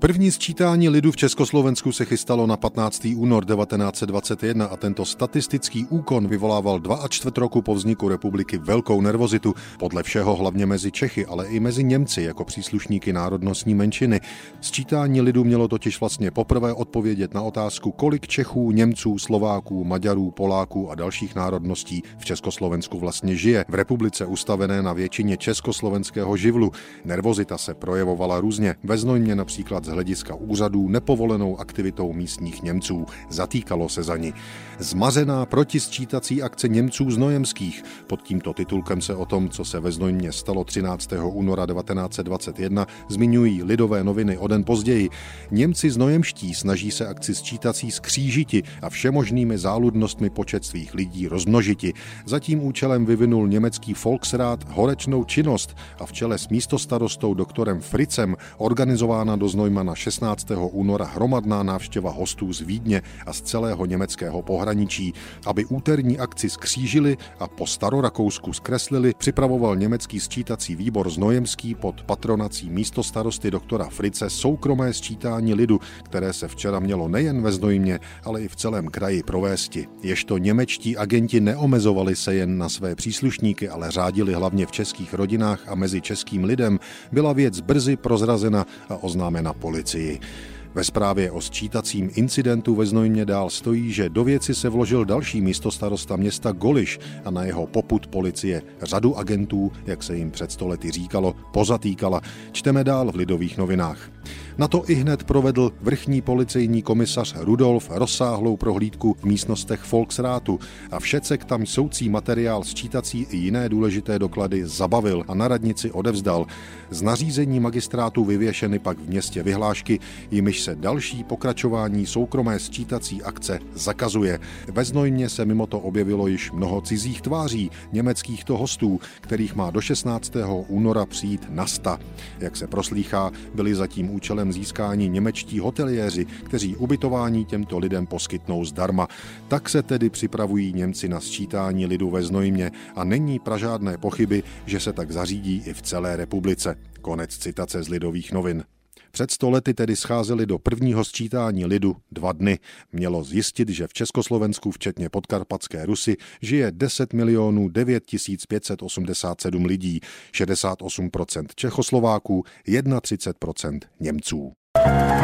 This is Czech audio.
První sčítání lidu v Československu se chystalo na 15. únor 1921 a tento statistický úkon vyvolával dva a čtvrt roku po vzniku republiky velkou nervozitu, podle všeho hlavně mezi Čechy, ale i mezi Němci jako příslušníky národnostní menšiny. Sčítání lidu mělo totiž vlastně poprvé odpovědět na otázku, kolik Čechů, Němců, Slováků, Maďarů, Poláků a dalších národností v Československu vlastně žije v republice ustavené na většině československého živlu. Nervozita se projevovala různě. Ve Znojmě například z hlediska úřadů nepovolenou aktivitou místních Němců. Zatýkalo se za ní. Zmařená protisčítací akce Němců znojemských. Pod tímto titulkem se o tom, co se ve Znojmě stalo 13. února 1921, zmiňují lidové noviny o den později. Němci znojemští snaží se akci sčítací skřížiti a všemožnými záludnostmi počet svých lidí rozmnožiti. Za tím účelem vyvinul německý Volksrat horečnou činnost a v čele s místostarostou doktorem Fritzem organizována do Znojma na 16. února hromadná návštěva hostů z Vídně a z celého německého pohraničí. Aby úterní akci skřížili a po starorakousku zkreslili, připravoval německý sčítací výbor Znojemský pod patronací místo starosty doktora Frice soukromé sčítání lidu, které se včera mělo nejen ve Znojmě, ale i v celém kraji provésti. Ježto němečtí agenti neomezovali se jen na své příslušníky, ale řádili hlavně v českých rodinách a mezi českým lidem, byla věc brzy prozrazena a oznámena policii. Ve zprávě o sčítacím incidentu ve Znojmě dál stojí, že do věci se vložil další místostarosta města Goliš a na jeho poput policie řadu agentů, jak se jim před stolety říkalo, pozatýkala. Čteme dál v Lidových novinách. Na to i hned provedl vrchní policejní komisař Rudolf rozsáhlou prohlídku v místnostech Volksrátu a všecek tam soucí materiál sčítací i jiné důležité doklady zabavil a na radnici odevzdal. Z nařízení magistrátu vyvěšeny pak v městě vyhlášky, jimiž se další pokračování soukromé sčítací akce zakazuje. Ve Znojmě se mimo to objevilo již mnoho cizích tváří, německých to hostů, kterých má do 16. února přijít na sta. Jak se proslýchá, byli zatím účelem získání němečtí hoteliéři, kteří ubytování těmto lidem poskytnou zdarma. Tak se tedy připravují Němci na sčítání lidu ve Znojmě a není pra žádné pochyby, že se tak zařídí i v celé republice. Konec citace z Lidových novin. Před sto lety tedy scházeli do prvního sčítání lidu dva dny. Mělo zjistit, že v Československu, včetně podkarpatské Rusy, žije 10 milionů 9 587 lidí, 68% Čechoslováků, 31% Němců. thank you